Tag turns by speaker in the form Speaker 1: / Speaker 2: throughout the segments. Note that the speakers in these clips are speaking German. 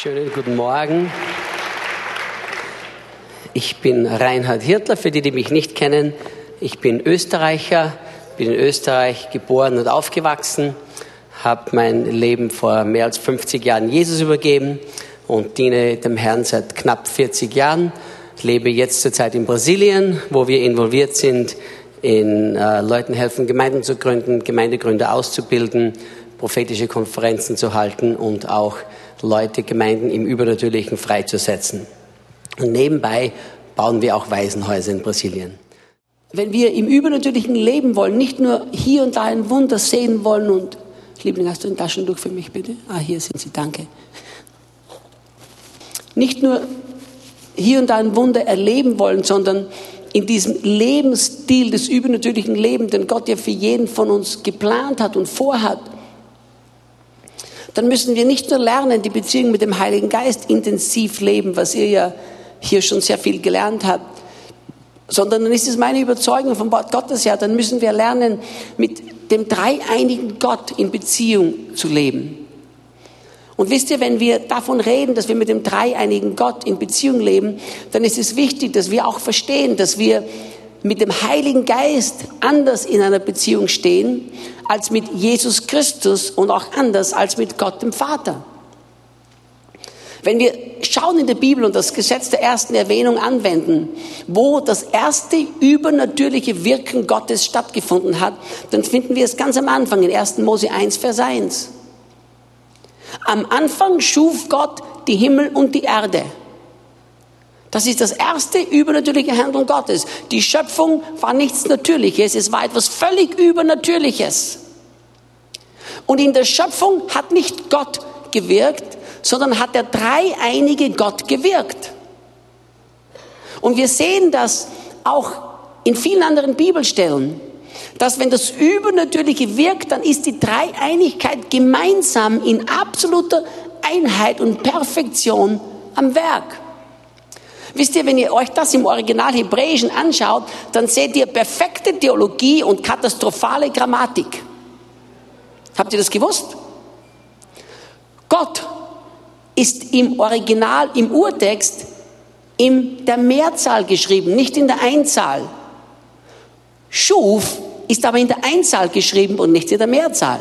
Speaker 1: Schönen guten Morgen. Ich bin Reinhard Hirtler, für die, die mich nicht kennen. Ich bin Österreicher, bin in Österreich geboren und aufgewachsen, habe mein Leben vor mehr als 50 Jahren Jesus übergeben und diene dem Herrn seit knapp 40 Jahren. Lebe jetzt zurzeit in Brasilien, wo wir involviert sind, in äh, Leuten helfen, Gemeinden zu gründen, Gemeindegründer auszubilden, prophetische Konferenzen zu halten und auch Leute, Gemeinden im Übernatürlichen freizusetzen. Und nebenbei bauen wir auch Waisenhäuser in Brasilien. Wenn wir im Übernatürlichen leben wollen, nicht nur hier und da ein Wunder sehen wollen und, Liebling, hast du ein Taschentuch für mich bitte? Ah, hier sind sie, danke. Nicht nur hier und da ein Wunder erleben wollen, sondern in diesem Lebensstil des übernatürlichen Lebens, den Gott ja für jeden von uns geplant hat und vorhat, dann müssen wir nicht nur lernen, die Beziehung mit dem Heiligen Geist intensiv leben, was ihr ja hier schon sehr viel gelernt habt, sondern dann ist es meine Überzeugung vom Wort Gottes her, dann müssen wir lernen, mit dem dreieinigen Gott in Beziehung zu leben. Und wisst ihr, wenn wir davon reden, dass wir mit dem dreieinigen Gott in Beziehung leben, dann ist es wichtig, dass wir auch verstehen, dass wir mit dem Heiligen Geist anders in einer Beziehung stehen als mit Jesus Christus und auch anders als mit Gott dem Vater. Wenn wir schauen in der Bibel und das Gesetz der ersten Erwähnung anwenden, wo das erste übernatürliche Wirken Gottes stattgefunden hat, dann finden wir es ganz am Anfang in 1. Mose 1, Vers 1. Am Anfang schuf Gott die Himmel und die Erde. Das ist das erste übernatürliche Handeln Gottes. Die Schöpfung war nichts Natürliches, es war etwas völlig Übernatürliches. Und in der Schöpfung hat nicht Gott gewirkt, sondern hat der dreieinige Gott gewirkt. Und wir sehen das auch in vielen anderen Bibelstellen, dass wenn das Übernatürliche wirkt, dann ist die Dreieinigkeit gemeinsam in absoluter Einheit und Perfektion am Werk. Wisst ihr, wenn ihr euch das im Original Hebräischen anschaut, dann seht ihr perfekte Theologie und katastrophale Grammatik. Habt ihr das gewusst? Gott ist im Original, im Urtext, in der Mehrzahl geschrieben, nicht in der Einzahl. Schuf ist aber in der Einzahl geschrieben und nicht in der Mehrzahl.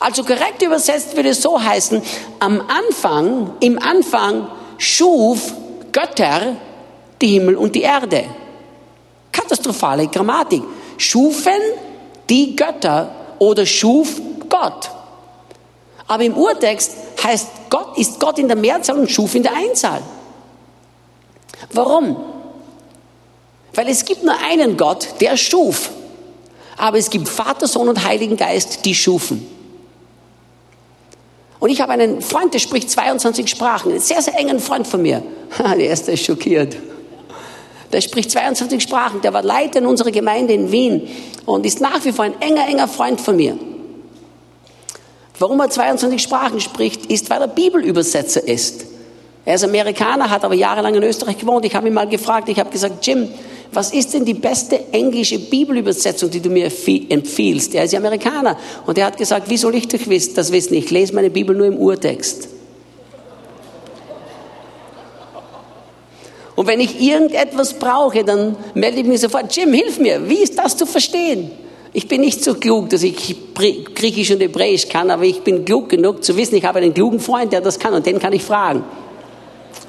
Speaker 1: Also korrekt übersetzt würde es so heißen, am Anfang, im Anfang schuf Götter die Himmel und die Erde. Katastrophale Grammatik. Schufen die Götter oder schuf Gott. Aber im Urtext heißt Gott, ist Gott in der Mehrzahl und schuf in der Einzahl. Warum? Weil es gibt nur einen Gott, der schuf. Aber es gibt Vater, Sohn und Heiligen Geist, die schufen. Und ich habe einen Freund, der spricht 22 Sprachen, einen sehr, sehr engen Freund von mir. Der erste ist schockiert. Der spricht 22 Sprachen, der war Leiter in unserer Gemeinde in Wien und ist nach wie vor ein enger, enger Freund von mir. Warum er 22 Sprachen spricht, ist, weil er Bibelübersetzer ist. Er ist Amerikaner, hat aber jahrelang in Österreich gewohnt. Ich habe ihn mal gefragt, ich habe gesagt, Jim, was ist denn die beste englische Bibelübersetzung, die du mir empfiehlst? Er ist ja Amerikaner. Und er hat gesagt, wie soll ich das wissen? Ich lese meine Bibel nur im Urtext. Und wenn ich irgendetwas brauche, dann melde ich mich sofort, Jim, hilf mir, wie ist das zu verstehen? Ich bin nicht so klug, dass ich Griechisch und Hebräisch kann, aber ich bin klug genug zu wissen, ich habe einen klugen Freund, der das kann und den kann ich fragen.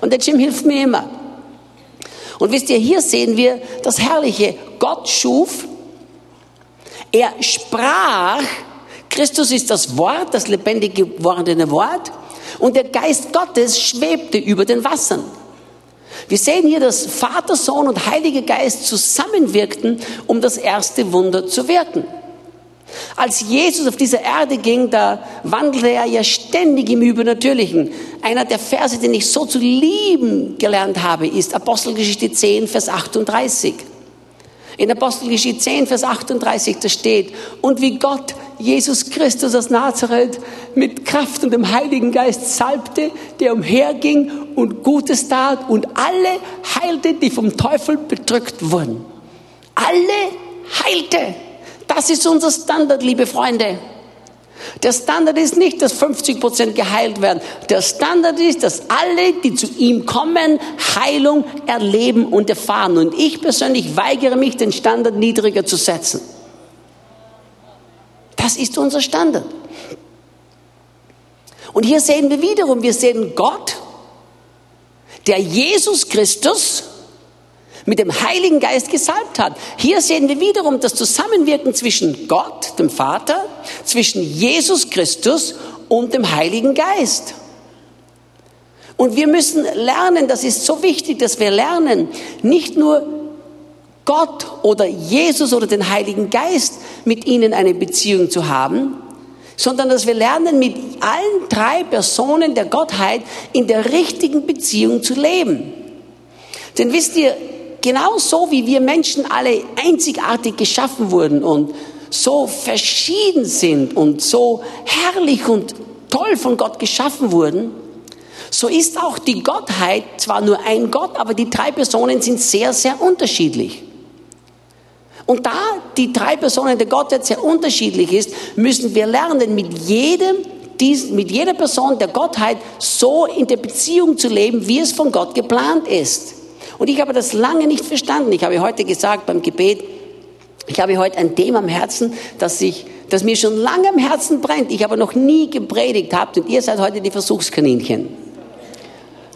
Speaker 1: Und der Jim hilft mir immer. Und wisst ihr, hier sehen wir das Herrliche. Gott schuf, er sprach, Christus ist das Wort, das lebendig gewordene Wort, und der Geist Gottes schwebte über den Wassern. Wir sehen hier, dass Vater, Sohn und Heiliger Geist zusammenwirkten, um das erste Wunder zu wirken. Als Jesus auf dieser Erde ging, da wandelte er ja ständig im Übernatürlichen. Einer der Verse, den ich so zu lieben gelernt habe, ist Apostelgeschichte 10, Vers 38. In Apostelgeschichte 10, Vers 38, da steht, und wie Gott Jesus Christus aus Nazareth mit Kraft und dem Heiligen Geist salbte, der umherging und Gutes tat und alle heilte, die vom Teufel bedrückt wurden. Alle heilte. Das ist unser Standard, liebe Freunde. Der Standard ist nicht, dass 50 Prozent geheilt werden. Der Standard ist, dass alle, die zu ihm kommen, Heilung erleben und erfahren. Und ich persönlich weigere mich, den Standard niedriger zu setzen. Das ist unser Standard. Und hier sehen wir wiederum, wir sehen Gott, der Jesus Christus mit dem Heiligen Geist gesalbt hat. Hier sehen wir wiederum das Zusammenwirken zwischen Gott, dem Vater, zwischen Jesus Christus und dem Heiligen Geist. Und wir müssen lernen, das ist so wichtig, dass wir lernen, nicht nur Gott oder Jesus oder den Heiligen Geist mit ihnen eine Beziehung zu haben, sondern dass wir lernen, mit allen drei Personen der Gottheit in der richtigen Beziehung zu leben. Denn wisst ihr, genau so wie wir Menschen alle einzigartig geschaffen wurden und so verschieden sind und so herrlich und toll von Gott geschaffen wurden, so ist auch die Gottheit zwar nur ein Gott, aber die drei Personen sind sehr, sehr unterschiedlich. Und da die drei Personen der Gottheit sehr unterschiedlich ist, müssen wir lernen, mit jedem mit jeder Person der Gottheit so in der Beziehung zu leben, wie es von Gott geplant ist. Und ich habe das lange nicht verstanden. Ich habe heute gesagt beim Gebet, ich habe heute ein Thema am Herzen, das, ich, das mir schon lange am Herzen brennt. Ich aber noch nie gepredigt habe und ihr seid heute die Versuchskaninchen.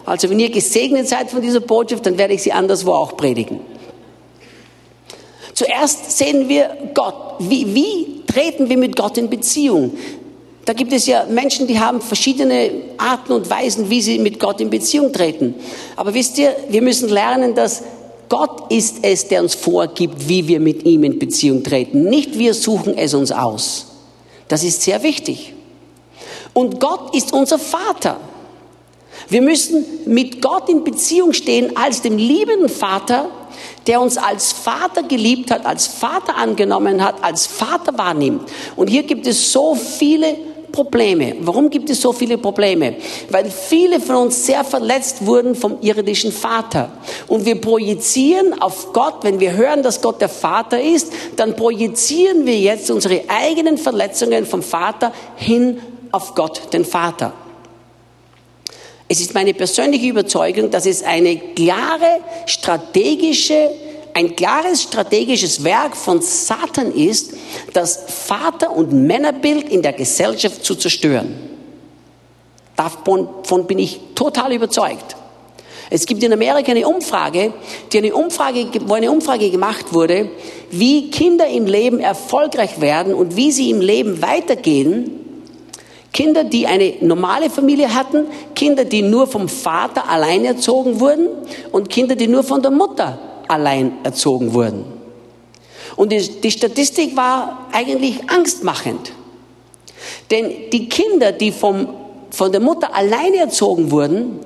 Speaker 1: Also wenn ihr gesegnet seid von dieser Botschaft, dann werde ich sie anderswo auch predigen. Zuerst sehen wir Gott. Wie, wie treten wir mit Gott in Beziehung? Da gibt es ja Menschen, die haben verschiedene Arten und Weisen, wie sie mit Gott in Beziehung treten. Aber wisst ihr, wir müssen lernen, dass Gott ist es, der uns vorgibt, wie wir mit ihm in Beziehung treten. Nicht wir suchen es uns aus. Das ist sehr wichtig. Und Gott ist unser Vater. Wir müssen mit Gott in Beziehung stehen als dem liebenden Vater, der uns als Vater geliebt hat, als Vater angenommen hat, als Vater wahrnimmt. Und hier gibt es so viele Probleme. Warum gibt es so viele Probleme? Weil viele von uns sehr verletzt wurden vom irdischen Vater. Und wir projizieren auf Gott, wenn wir hören, dass Gott der Vater ist, dann projizieren wir jetzt unsere eigenen Verletzungen vom Vater hin auf Gott, den Vater. Es ist meine persönliche Überzeugung, dass es eine klare strategische, ein klares strategisches Werk von Satan ist, das Vater- und Männerbild in der Gesellschaft zu zerstören. Davon bin ich total überzeugt. Es gibt in Amerika eine Umfrage, die eine Umfrage, wo eine Umfrage gemacht wurde, wie Kinder im Leben erfolgreich werden und wie sie im Leben weitergehen Kinder, die eine normale Familie hatten, Kinder, die nur vom Vater allein erzogen wurden und Kinder, die nur von der Mutter allein erzogen wurden. Und die, Statistik war eigentlich angstmachend. Denn die Kinder, die vom, von der Mutter alleine erzogen wurden,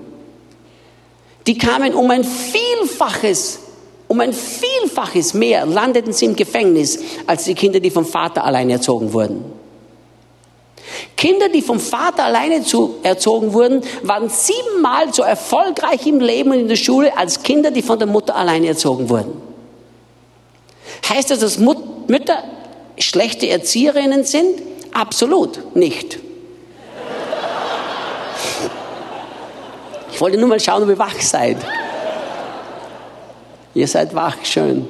Speaker 1: die kamen um ein Vielfaches, um ein Vielfaches mehr, landeten sie im Gefängnis, als die Kinder, die vom Vater alleine erzogen wurden. Kinder, die vom Vater alleine zu, erzogen wurden, waren siebenmal so erfolgreich im Leben und in der Schule als Kinder, die von der Mutter alleine erzogen wurden. Heißt das, dass Mut Mütter schlechte Erzieherinnen sind? Absolut nicht. Ich wollte nur mal schauen, ob ihr wach seid. Ihr seid wach, schön.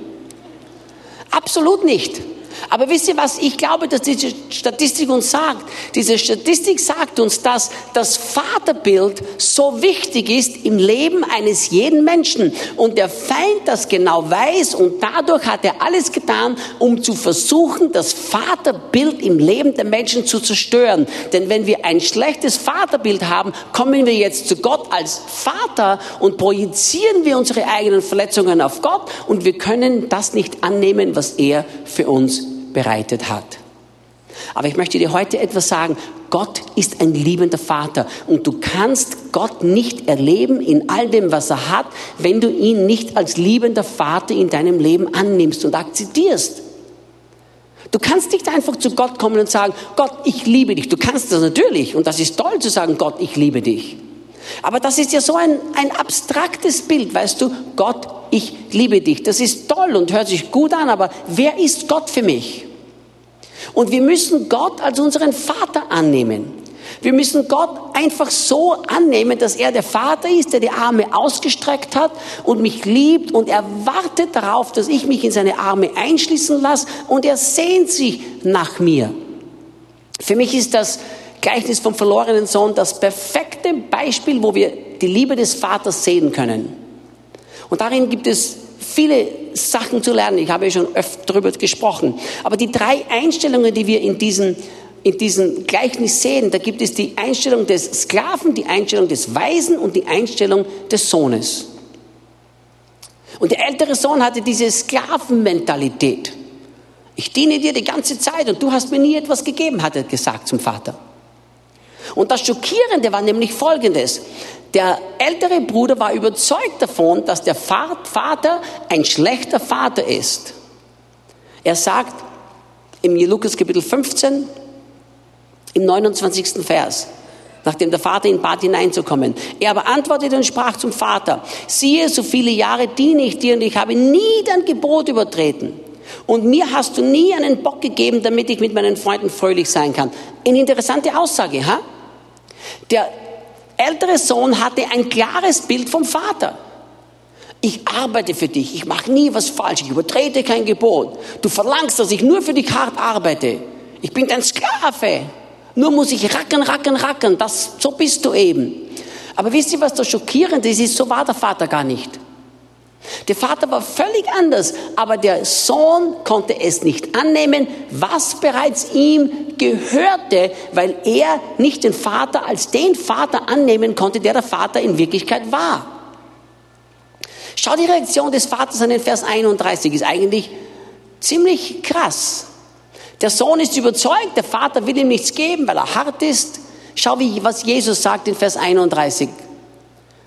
Speaker 1: Absolut nicht. Aber wisst ihr was? Ich glaube, dass diese Statistik uns sagt. Diese Statistik sagt uns, dass das Vaterbild so wichtig ist im Leben eines jeden Menschen. Und der Feind das genau weiß und dadurch hat er alles getan, um zu versuchen, das Vaterbild im Leben der Menschen zu zerstören. Denn wenn wir ein schlechtes Vaterbild haben, kommen wir jetzt zu Gott als Vater und projizieren wir unsere eigenen Verletzungen auf Gott und wir können das nicht annehmen, was er für uns bereitet hat. Aber ich möchte dir heute etwas sagen. Gott ist ein liebender Vater und du kannst Gott nicht erleben in all dem, was er hat, wenn du ihn nicht als liebender Vater in deinem Leben annimmst und akzeptierst. Du kannst nicht einfach zu Gott kommen und sagen, Gott, ich liebe dich. Du kannst das natürlich und das ist toll zu sagen, Gott, ich liebe dich. Aber das ist ja so ein, ein abstraktes Bild, weißt du, Gott, ich liebe dich. Das ist toll und hört sich gut an, aber wer ist Gott für mich? Und wir müssen Gott als unseren Vater annehmen. Wir müssen Gott einfach so annehmen, dass er der Vater ist, der die Arme ausgestreckt hat und mich liebt und er wartet darauf, dass ich mich in seine Arme einschließen lasse und er sehnt sich nach mir. Für mich ist das Gleichnis vom verlorenen Sohn das perfekte Beispiel, wo wir die Liebe des Vaters sehen können. Und darin gibt es viele Sachen zu lernen. Ich habe ja schon öfter darüber gesprochen. Aber die drei Einstellungen, die wir in diesem, in diesem Gleichnis sehen, da gibt es die Einstellung des Sklaven, die Einstellung des Weisen und die Einstellung des Sohnes. Und der ältere Sohn hatte diese Sklavenmentalität. Ich diene dir die ganze Zeit und du hast mir nie etwas gegeben, hat er gesagt zum Vater. Und das Schockierende war nämlich Folgendes. Der ältere Bruder war überzeugt davon, dass der Vater ein schlechter Vater ist. Er sagt im Lukas Kapitel 15, im 29. Vers, nachdem der Vater ihn bat, hineinzukommen. Er aber antwortete und sprach zum Vater, siehe, so viele Jahre diene ich dir und ich habe nie dein Gebot übertreten. Und mir hast du nie einen Bock gegeben, damit ich mit meinen Freunden fröhlich sein kann. Eine interessante Aussage, ha? Der ältere Sohn hatte ein klares Bild vom Vater. Ich arbeite für dich, ich mache nie was falsch, ich übertrete kein Gebot. Du verlangst, dass ich nur für dich hart arbeite. Ich bin dein Sklave. Nur muss ich racken, racken, racken. Das, so bist du eben. Aber wisst ihr, was das Schockierende ist? So war der Vater gar nicht. Der Vater war völlig anders, aber der Sohn konnte es nicht annehmen, was bereits ihm gehörte, weil er nicht den Vater als den Vater annehmen konnte, der der Vater in Wirklichkeit war. Schau die Reaktion des Vaters an den Vers 31, ist eigentlich ziemlich krass. Der Sohn ist überzeugt, der Vater will ihm nichts geben, weil er hart ist. Schau, wie, was Jesus sagt in Vers 31.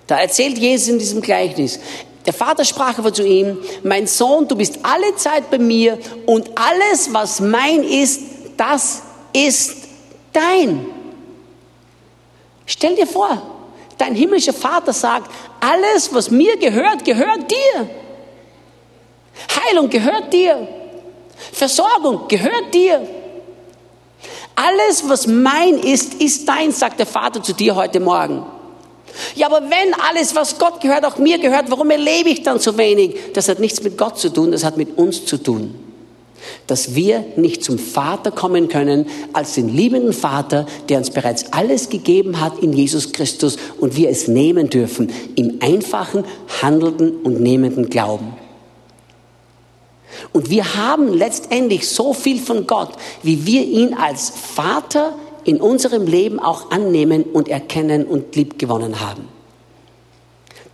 Speaker 1: Da erzählt Jesus in diesem Gleichnis. Der Vater sprach aber zu ihm, mein Sohn, du bist alle Zeit bei mir und alles, was mein ist, das ist dein. Stell dir vor, dein himmlischer Vater sagt, alles, was mir gehört, gehört dir. Heilung gehört dir. Versorgung gehört dir. Alles, was mein ist, ist dein, sagt der Vater zu dir heute Morgen. Ja, aber wenn alles, was Gott gehört, auch mir gehört, warum erlebe ich dann so wenig? Das hat nichts mit Gott zu tun, das hat mit uns zu tun. Dass wir nicht zum Vater kommen können als den liebenden Vater, der uns bereits alles gegeben hat in Jesus Christus und wir es nehmen dürfen im einfachen, handelnden und nehmenden Glauben. Und wir haben letztendlich so viel von Gott, wie wir ihn als Vater in unserem Leben auch annehmen und erkennen und liebgewonnen haben.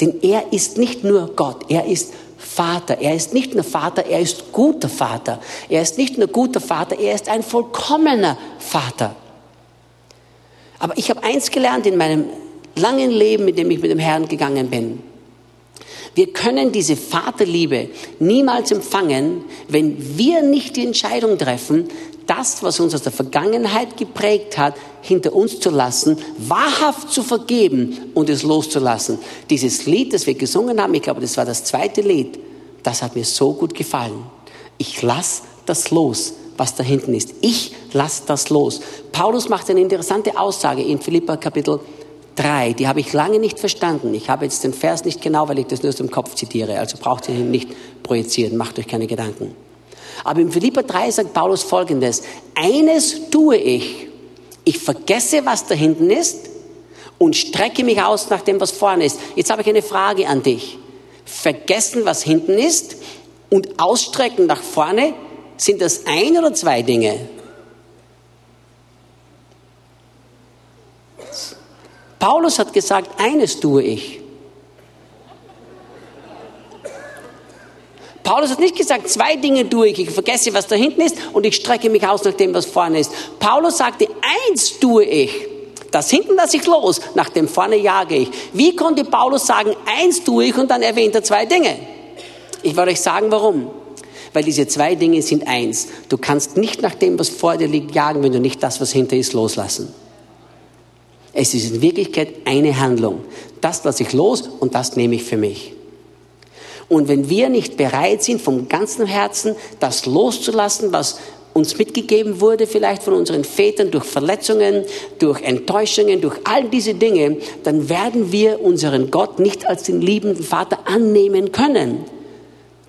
Speaker 1: Denn er ist nicht nur Gott, er ist Vater. Er ist nicht nur Vater, er ist guter Vater. Er ist nicht nur guter Vater, er ist ein vollkommener Vater. Aber ich habe eins gelernt in meinem langen Leben, in dem ich mit dem Herrn gegangen bin. Wir können diese Vaterliebe niemals empfangen, wenn wir nicht die Entscheidung treffen, das, was uns aus der Vergangenheit geprägt hat, hinter uns zu lassen, wahrhaft zu vergeben und es loszulassen. Dieses Lied, das wir gesungen haben, ich glaube, das war das zweite Lied, das hat mir so gut gefallen. Ich lass das los, was da hinten ist. Ich lass das los. Paulus macht eine interessante Aussage in Philippa Kapitel 3. Die habe ich lange nicht verstanden. Ich habe jetzt den Vers nicht genau, weil ich das nur aus dem Kopf zitiere. Also braucht ihr ihn nicht projizieren. Macht euch keine Gedanken. Aber im Philippa 3 sagt Paulus folgendes, eines tue ich, ich vergesse, was da hinten ist und strecke mich aus nach dem, was vorne ist. Jetzt habe ich eine Frage an dich. Vergessen, was hinten ist und ausstrecken nach vorne, sind das ein oder zwei Dinge? Paulus hat gesagt, eines tue ich. Paulus hat nicht gesagt, zwei Dinge tue ich. Ich vergesse, was da hinten ist und ich strecke mich aus nach dem, was vorne ist. Paulus sagte, eins tue ich. Das hinten lasse ich los, nach dem vorne jage ich. Wie konnte Paulus sagen, eins tue ich und dann erwähnt er zwei Dinge? Ich werde euch sagen, warum. Weil diese zwei Dinge sind eins. Du kannst nicht nach dem, was vor dir liegt, jagen, wenn du nicht das, was hinter ist, loslassen. Es ist in Wirklichkeit eine Handlung. Das lasse ich los und das nehme ich für mich. Und wenn wir nicht bereit sind, vom ganzen Herzen das loszulassen, was uns mitgegeben wurde, vielleicht von unseren Vätern durch Verletzungen, durch Enttäuschungen, durch all diese Dinge, dann werden wir unseren Gott nicht als den liebenden Vater annehmen können.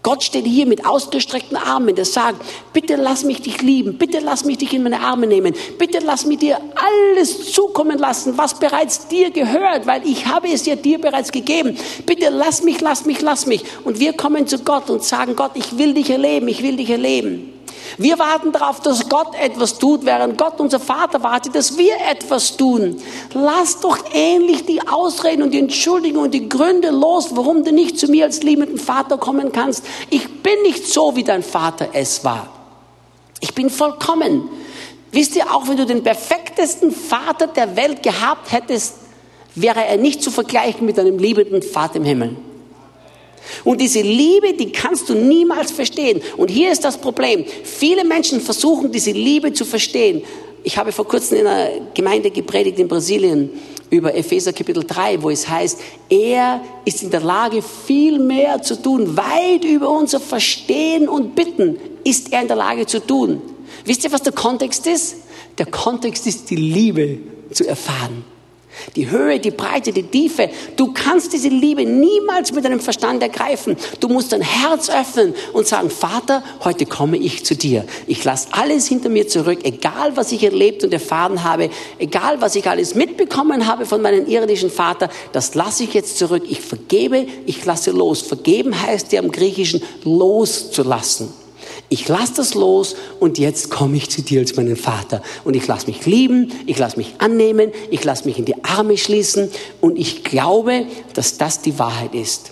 Speaker 1: Gott steht hier mit ausgestreckten Armen, der sagt, bitte lass mich dich lieben, bitte lass mich dich in meine Arme nehmen, bitte lass mich dir alles zukommen lassen, was bereits dir gehört, weil ich habe es ja dir bereits gegeben. Bitte lass mich, lass mich, lass mich. Und wir kommen zu Gott und sagen, Gott, ich will dich erleben, ich will dich erleben. Wir warten darauf, dass Gott etwas tut, während Gott, unser Vater, wartet, dass wir etwas tun. Lass doch ähnlich die Ausreden und die Entschuldigungen und die Gründe los, warum du nicht zu mir als liebenden Vater kommen kannst. Ich bin nicht so, wie dein Vater es war. Ich bin vollkommen. Wisst ihr, auch wenn du den perfektesten Vater der Welt gehabt hättest, wäre er nicht zu vergleichen mit einem liebenden Vater im Himmel. Und diese Liebe, die kannst du niemals verstehen. Und hier ist das Problem. Viele Menschen versuchen, diese Liebe zu verstehen. Ich habe vor kurzem in einer Gemeinde gepredigt in Brasilien über Epheser Kapitel 3, wo es heißt, er ist in der Lage, viel mehr zu tun, weit über unser Verstehen und Bitten ist er in der Lage zu tun. Wisst ihr, was der Kontext ist? Der Kontext ist die Liebe zu erfahren. Die Höhe, die Breite, die Tiefe. Du kannst diese Liebe niemals mit deinem Verstand ergreifen. Du musst dein Herz öffnen und sagen, Vater, heute komme ich zu dir. Ich lasse alles hinter mir zurück, egal was ich erlebt und erfahren habe, egal was ich alles mitbekommen habe von meinem irdischen Vater, das lasse ich jetzt zurück. Ich vergebe, ich lasse los. Vergeben heißt ja im Griechischen loszulassen. Ich lasse das los und jetzt komme ich zu dir als meinen Vater. Und ich lasse mich lieben, ich lasse mich annehmen, ich lasse mich in die Arme schließen und ich glaube, dass das die Wahrheit ist.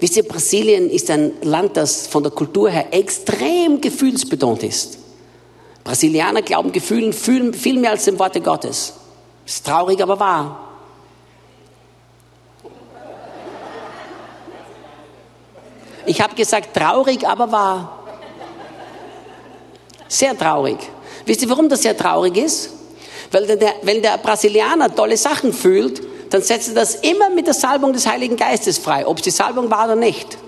Speaker 1: Wisst ihr, Brasilien ist ein Land, das von der Kultur her extrem gefühlsbetont ist. Brasilianer glauben Gefühlen viel mehr als dem Worte Gottes. Ist traurig, aber wahr. Ich habe gesagt, traurig, aber wahr. Sehr traurig. Wisst ihr, warum das sehr traurig ist? Weil der, wenn der Brasilianer tolle Sachen fühlt, dann setzt er das immer mit der Salbung des Heiligen Geistes frei, ob es die Salbung war oder nicht.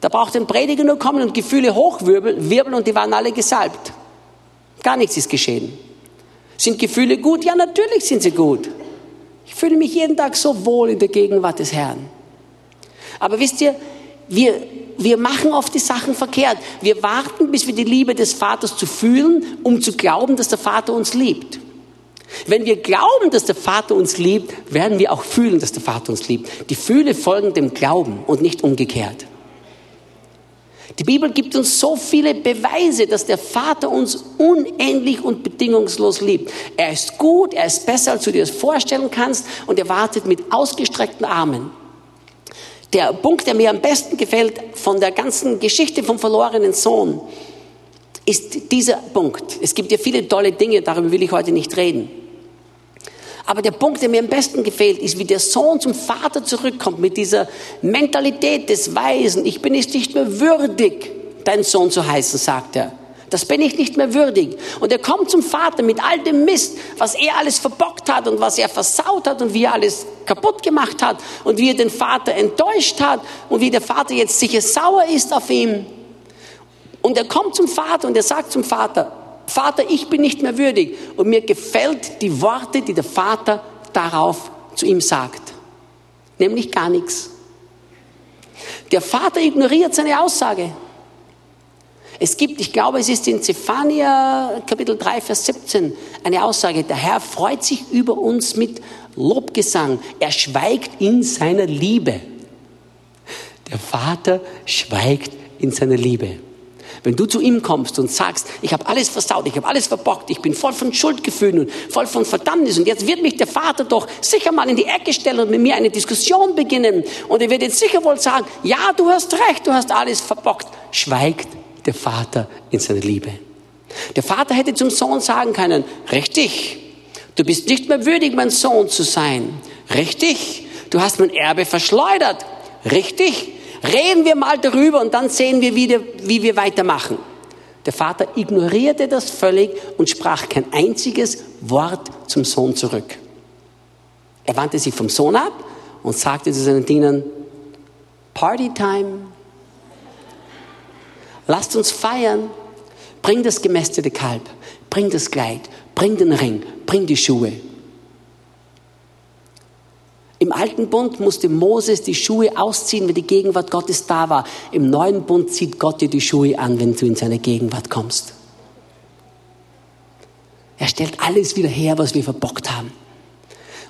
Speaker 1: Da braucht ein Prediger nur kommen und Gefühle hochwirbeln wirbeln und die waren alle gesalbt. Gar nichts ist geschehen. Sind Gefühle gut? Ja, natürlich sind sie gut. Ich fühle mich jeden Tag so wohl in der Gegenwart des Herrn. Aber wisst ihr, wir, wir machen oft die Sachen verkehrt. Wir warten, bis wir die Liebe des Vaters zu fühlen, um zu glauben, dass der Vater uns liebt. Wenn wir glauben, dass der Vater uns liebt, werden wir auch fühlen, dass der Vater uns liebt. Die Fühle folgen dem Glauben und nicht umgekehrt. Die Bibel gibt uns so viele Beweise, dass der Vater uns unendlich und bedingungslos liebt. Er ist gut, er ist besser, als du dir das vorstellen kannst und er wartet mit ausgestreckten Armen. Der Punkt, der mir am besten gefällt von der ganzen Geschichte vom verlorenen Sohn, ist dieser Punkt. Es gibt ja viele tolle Dinge, darüber will ich heute nicht reden. Aber der Punkt, der mir am besten gefällt, ist, wie der Sohn zum Vater zurückkommt mit dieser Mentalität des Weisen. Ich bin es nicht mehr würdig, dein Sohn zu heißen, sagt er. Das bin ich nicht mehr würdig. Und er kommt zum Vater mit all dem Mist, was er alles verbockt hat und was er versaut hat und wie er alles kaputt gemacht hat und wie er den Vater enttäuscht hat und wie der Vater jetzt sicher sauer ist auf ihn. Und er kommt zum Vater und er sagt zum Vater, Vater, ich bin nicht mehr würdig. Und mir gefällt die Worte, die der Vater darauf zu ihm sagt. Nämlich gar nichts. Der Vater ignoriert seine Aussage. Es gibt, ich glaube, es ist in Zephania Kapitel 3, Vers 17 eine Aussage, der Herr freut sich über uns mit Lobgesang. Er schweigt in seiner Liebe. Der Vater schweigt in seiner Liebe. Wenn du zu ihm kommst und sagst, ich habe alles versaut, ich habe alles verbockt, ich bin voll von Schuldgefühlen und voll von Verdammnis und jetzt wird mich der Vater doch sicher mal in die Ecke stellen und mit mir eine Diskussion beginnen und er wird jetzt sicher wohl sagen, ja, du hast recht, du hast alles verbockt. Schweigt der Vater in seiner Liebe. Der Vater hätte zum Sohn sagen können, richtig, du bist nicht mehr würdig, mein Sohn zu sein. Richtig, du hast mein Erbe verschleudert. Richtig, reden wir mal darüber und dann sehen wir wieder, wie wir weitermachen. Der Vater ignorierte das völlig und sprach kein einziges Wort zum Sohn zurück. Er wandte sich vom Sohn ab und sagte zu seinen Dienern, Party time, Lasst uns feiern. Bring das gemästete Kalb, bring das Kleid, bring den Ring, bring die Schuhe. Im alten Bund musste Moses die Schuhe ausziehen, wenn die Gegenwart Gottes da war. Im neuen Bund zieht Gott dir die Schuhe an, wenn du in seine Gegenwart kommst. Er stellt alles wieder her, was wir verbockt haben.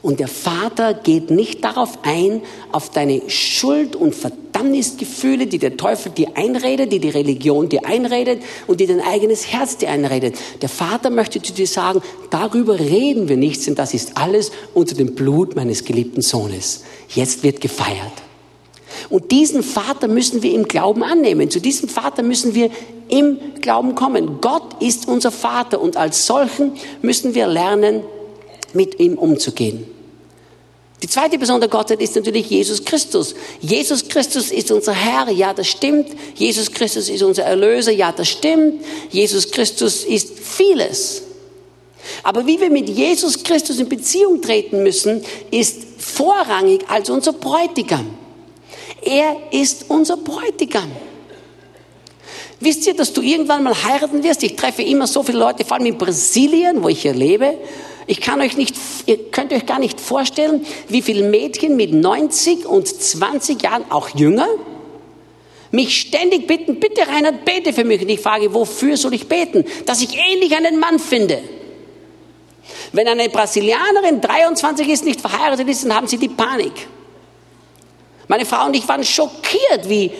Speaker 1: Und der Vater geht nicht darauf ein, auf deine Schuld und Verdammnisgefühle, die der Teufel dir einredet, die die Religion dir einredet und die dein eigenes Herz dir einredet. Der Vater möchte zu dir sagen, darüber reden wir nichts, denn das ist alles unter dem Blut meines geliebten Sohnes. Jetzt wird gefeiert. Und diesen Vater müssen wir im Glauben annehmen. Zu diesem Vater müssen wir im Glauben kommen. Gott ist unser Vater und als solchen müssen wir lernen, mit ihm umzugehen. Die zweite Person Gottheit ist natürlich Jesus Christus. Jesus Christus ist unser Herr, ja, das stimmt. Jesus Christus ist unser Erlöser, ja, das stimmt. Jesus Christus ist vieles. Aber wie wir mit Jesus Christus in Beziehung treten müssen, ist vorrangig als unser Bräutigam. Er ist unser Bräutigam. Wisst ihr, dass du irgendwann mal heiraten wirst? Ich treffe immer so viele Leute, vor allem in Brasilien, wo ich hier lebe. Ich kann euch nicht, ihr könnt euch gar nicht vorstellen, wie viele Mädchen mit 90 und 20 Jahren, auch jünger, mich ständig bitten, bitte Reinhard, bete für mich. Und ich frage, wofür soll ich beten? Dass ich ähnlich einen Mann finde. Wenn eine Brasilianerin 23 ist, nicht verheiratet ist, dann haben sie die Panik. Meine Frau und ich waren schockiert, wie,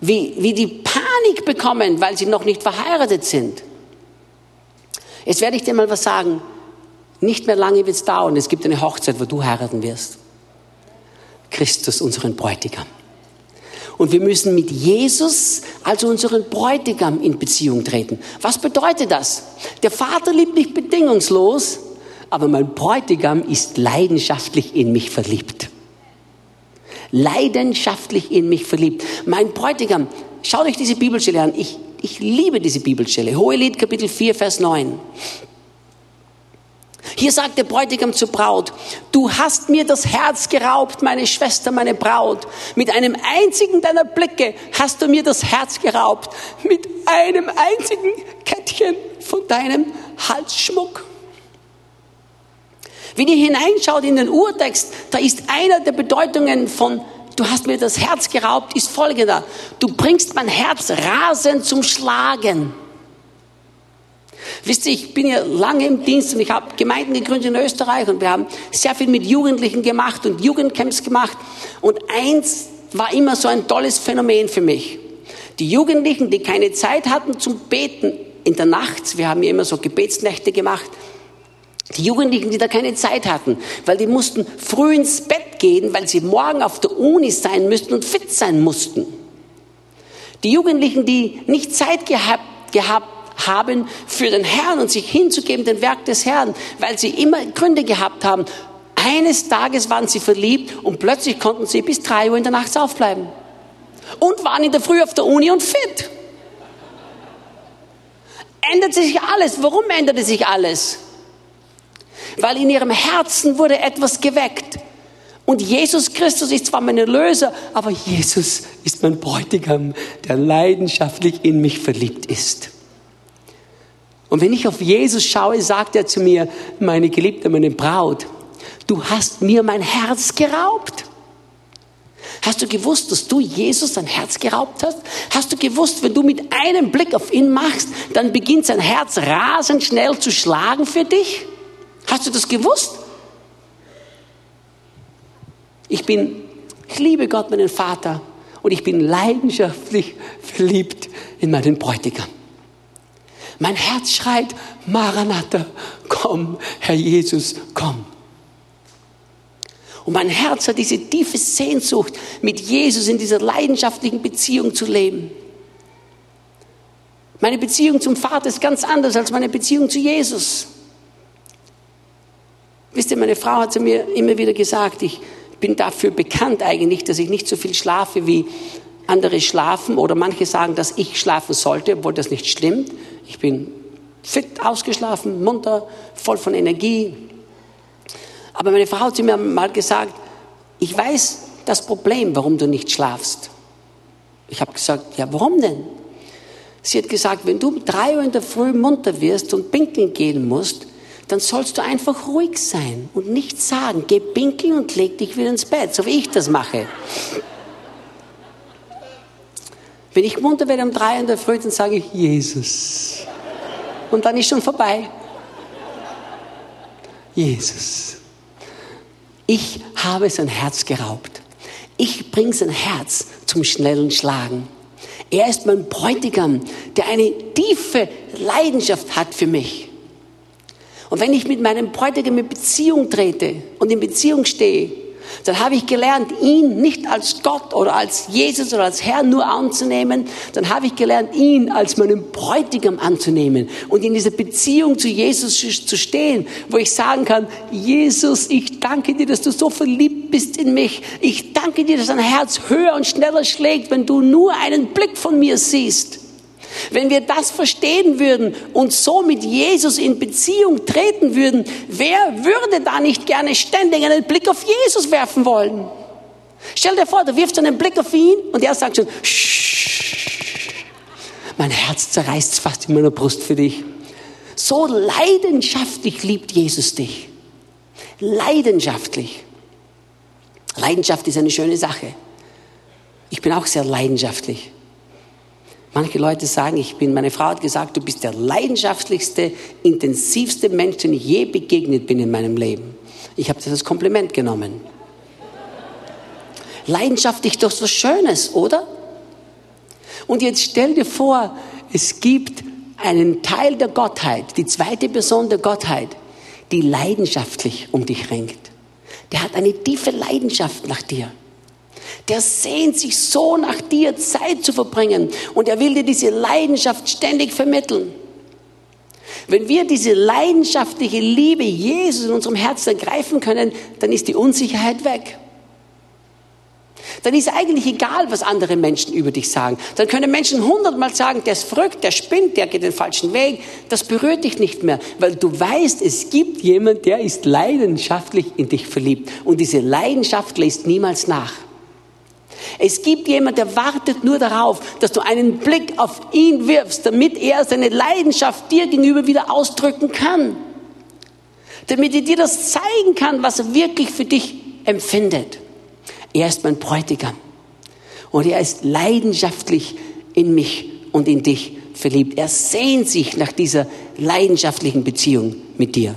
Speaker 1: wie, wie die Panik bekommen, weil sie noch nicht verheiratet sind. Jetzt werde ich dir mal was sagen. Nicht mehr lange wird es dauern. Es gibt eine Hochzeit, wo du heiraten wirst. Christus, unseren Bräutigam. Und wir müssen mit Jesus, also unseren Bräutigam, in Beziehung treten. Was bedeutet das? Der Vater liebt mich bedingungslos, aber mein Bräutigam ist leidenschaftlich in mich verliebt. Leidenschaftlich in mich verliebt. Mein Bräutigam, schaut euch diese Bibelstelle an. Ich, ich liebe diese Bibelstelle. Hohelied Kapitel 4, Vers 9. Hier sagt der Bräutigam zur Braut, du hast mir das Herz geraubt, meine Schwester, meine Braut. Mit einem einzigen deiner Blicke hast du mir das Herz geraubt. Mit einem einzigen Kettchen von deinem Halsschmuck. Wenn ihr hineinschaut in den Urtext, da ist einer der Bedeutungen von du hast mir das Herz geraubt, ist folgender. Du bringst mein Herz rasend zum Schlagen. Wisst ihr, ich bin ja lange im Dienst und ich habe Gemeinden gegründet in Österreich und wir haben sehr viel mit Jugendlichen gemacht und Jugendcamps gemacht. Und eins war immer so ein tolles Phänomen für mich. Die Jugendlichen, die keine Zeit hatten zum Beten in der Nacht, wir haben ja immer so Gebetsnächte gemacht, die Jugendlichen, die da keine Zeit hatten, weil die mussten früh ins Bett gehen, weil sie morgen auf der Uni sein müssten und fit sein mussten. Die Jugendlichen, die nicht Zeit gehabt, gehabt haben für den Herrn und sich hinzugeben, den Werk des Herrn, weil sie immer Gründe gehabt haben. Eines Tages waren sie verliebt und plötzlich konnten sie bis drei Uhr in der Nacht aufbleiben. Und waren in der Früh auf der Uni und fit. Ändert sich alles. Warum änderte sich alles? Weil in ihrem Herzen wurde etwas geweckt. Und Jesus Christus ist zwar mein Erlöser, aber Jesus ist mein Bräutigam, der leidenschaftlich in mich verliebt ist. Und wenn ich auf Jesus schaue, sagt er zu mir, meine Geliebte, meine Braut, du hast mir mein Herz geraubt. Hast du gewusst, dass du Jesus dein Herz geraubt hast? Hast du gewusst, wenn du mit einem Blick auf ihn machst, dann beginnt sein Herz rasend schnell zu schlagen für dich? Hast du das gewusst? Ich bin, ich liebe Gott, meinen Vater, und ich bin leidenschaftlich verliebt in meinen Bräutigam. Mein Herz schreit, Maranatha, komm, Herr Jesus, komm. Und mein Herz hat diese tiefe Sehnsucht, mit Jesus in dieser leidenschaftlichen Beziehung zu leben. Meine Beziehung zum Vater ist ganz anders als meine Beziehung zu Jesus. Wisst ihr, meine Frau hat zu mir immer wieder gesagt, ich bin dafür bekannt eigentlich, dass ich nicht so viel schlafe wie andere schlafen oder manche sagen, dass ich schlafen sollte, obwohl das nicht stimmt. Ich bin fit, ausgeschlafen, munter, voll von Energie. Aber meine Frau hat zu mir mal gesagt, ich weiß das Problem, warum du nicht schlafst. Ich habe gesagt, ja, warum denn? Sie hat gesagt, wenn du um drei Uhr in der Früh munter wirst und pinkeln gehen musst, dann sollst du einfach ruhig sein und nichts sagen. Geh pinkeln und leg dich wieder ins Bett, so wie ich das mache. Wenn ich munter werde um drei in der Früh, dann sage ich Jesus. Und dann ist schon vorbei. Jesus. Ich habe sein Herz geraubt. Ich bringe sein Herz zum schnellen Schlagen. Er ist mein Bräutigam, der eine tiefe Leidenschaft hat für mich. Und wenn ich mit meinem Bräutigam in Beziehung trete und in Beziehung stehe, dann habe ich gelernt, ihn nicht als Gott oder als Jesus oder als Herr nur anzunehmen, dann habe ich gelernt, ihn als meinen Bräutigam anzunehmen und in dieser Beziehung zu Jesus zu stehen, wo ich sagen kann, Jesus, ich danke dir, dass du so verliebt bist in mich. Ich danke dir, dass dein Herz höher und schneller schlägt, wenn du nur einen Blick von mir siehst. Wenn wir das verstehen würden und so mit Jesus in Beziehung treten würden, wer würde da nicht gerne ständig einen Blick auf Jesus werfen wollen? Stell dir vor, du wirfst einen Blick auf ihn und er sagt schon, mein Herz zerreißt fast in meiner Brust für dich. So leidenschaftlich liebt Jesus dich. Leidenschaftlich. Leidenschaft ist eine schöne Sache. Ich bin auch sehr leidenschaftlich. Manche Leute sagen, ich bin, meine Frau hat gesagt, du bist der leidenschaftlichste, intensivste Mensch, den ich je begegnet bin in meinem Leben. Ich habe das als Kompliment genommen. Leidenschaftlich doch so Schönes, oder? Und jetzt stell dir vor, es gibt einen Teil der Gottheit, die zweite Person der Gottheit, die leidenschaftlich um dich ringt. Der hat eine tiefe Leidenschaft nach dir der sehnt sich so nach dir, Zeit zu verbringen. Und er will dir diese Leidenschaft ständig vermitteln. Wenn wir diese leidenschaftliche Liebe Jesus in unserem Herzen ergreifen können, dann ist die Unsicherheit weg. Dann ist eigentlich egal, was andere Menschen über dich sagen. Dann können Menschen hundertmal sagen, der ist verrückt, der spinnt, der geht den falschen Weg. Das berührt dich nicht mehr, weil du weißt, es gibt jemand, der ist leidenschaftlich in dich verliebt. Und diese Leidenschaft lässt niemals nach. Es gibt jemand, der wartet nur darauf, dass du einen Blick auf ihn wirfst, damit er seine Leidenschaft dir gegenüber wieder ausdrücken kann. Damit er dir das zeigen kann, was er wirklich für dich empfindet. Er ist mein Bräutigam. Und er ist leidenschaftlich in mich und in dich verliebt. Er sehnt sich nach dieser leidenschaftlichen Beziehung mit dir.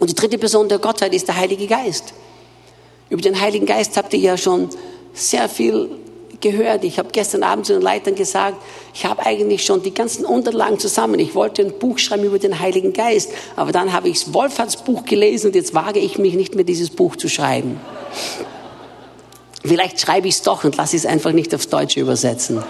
Speaker 1: Und die dritte Person der Gottheit ist der Heilige Geist. Über den Heiligen Geist habt ihr ja schon sehr viel gehört. Ich habe gestern Abend zu den Leitern gesagt, ich habe eigentlich schon die ganzen Unterlagen zusammen. Ich wollte ein Buch schreiben über den Heiligen Geist, aber dann habe ich das Wolfhards-Buch gelesen und jetzt wage ich mich nicht mehr, dieses Buch zu schreiben. Vielleicht schreibe ich es doch und lasse es einfach nicht aufs Deutsche übersetzen.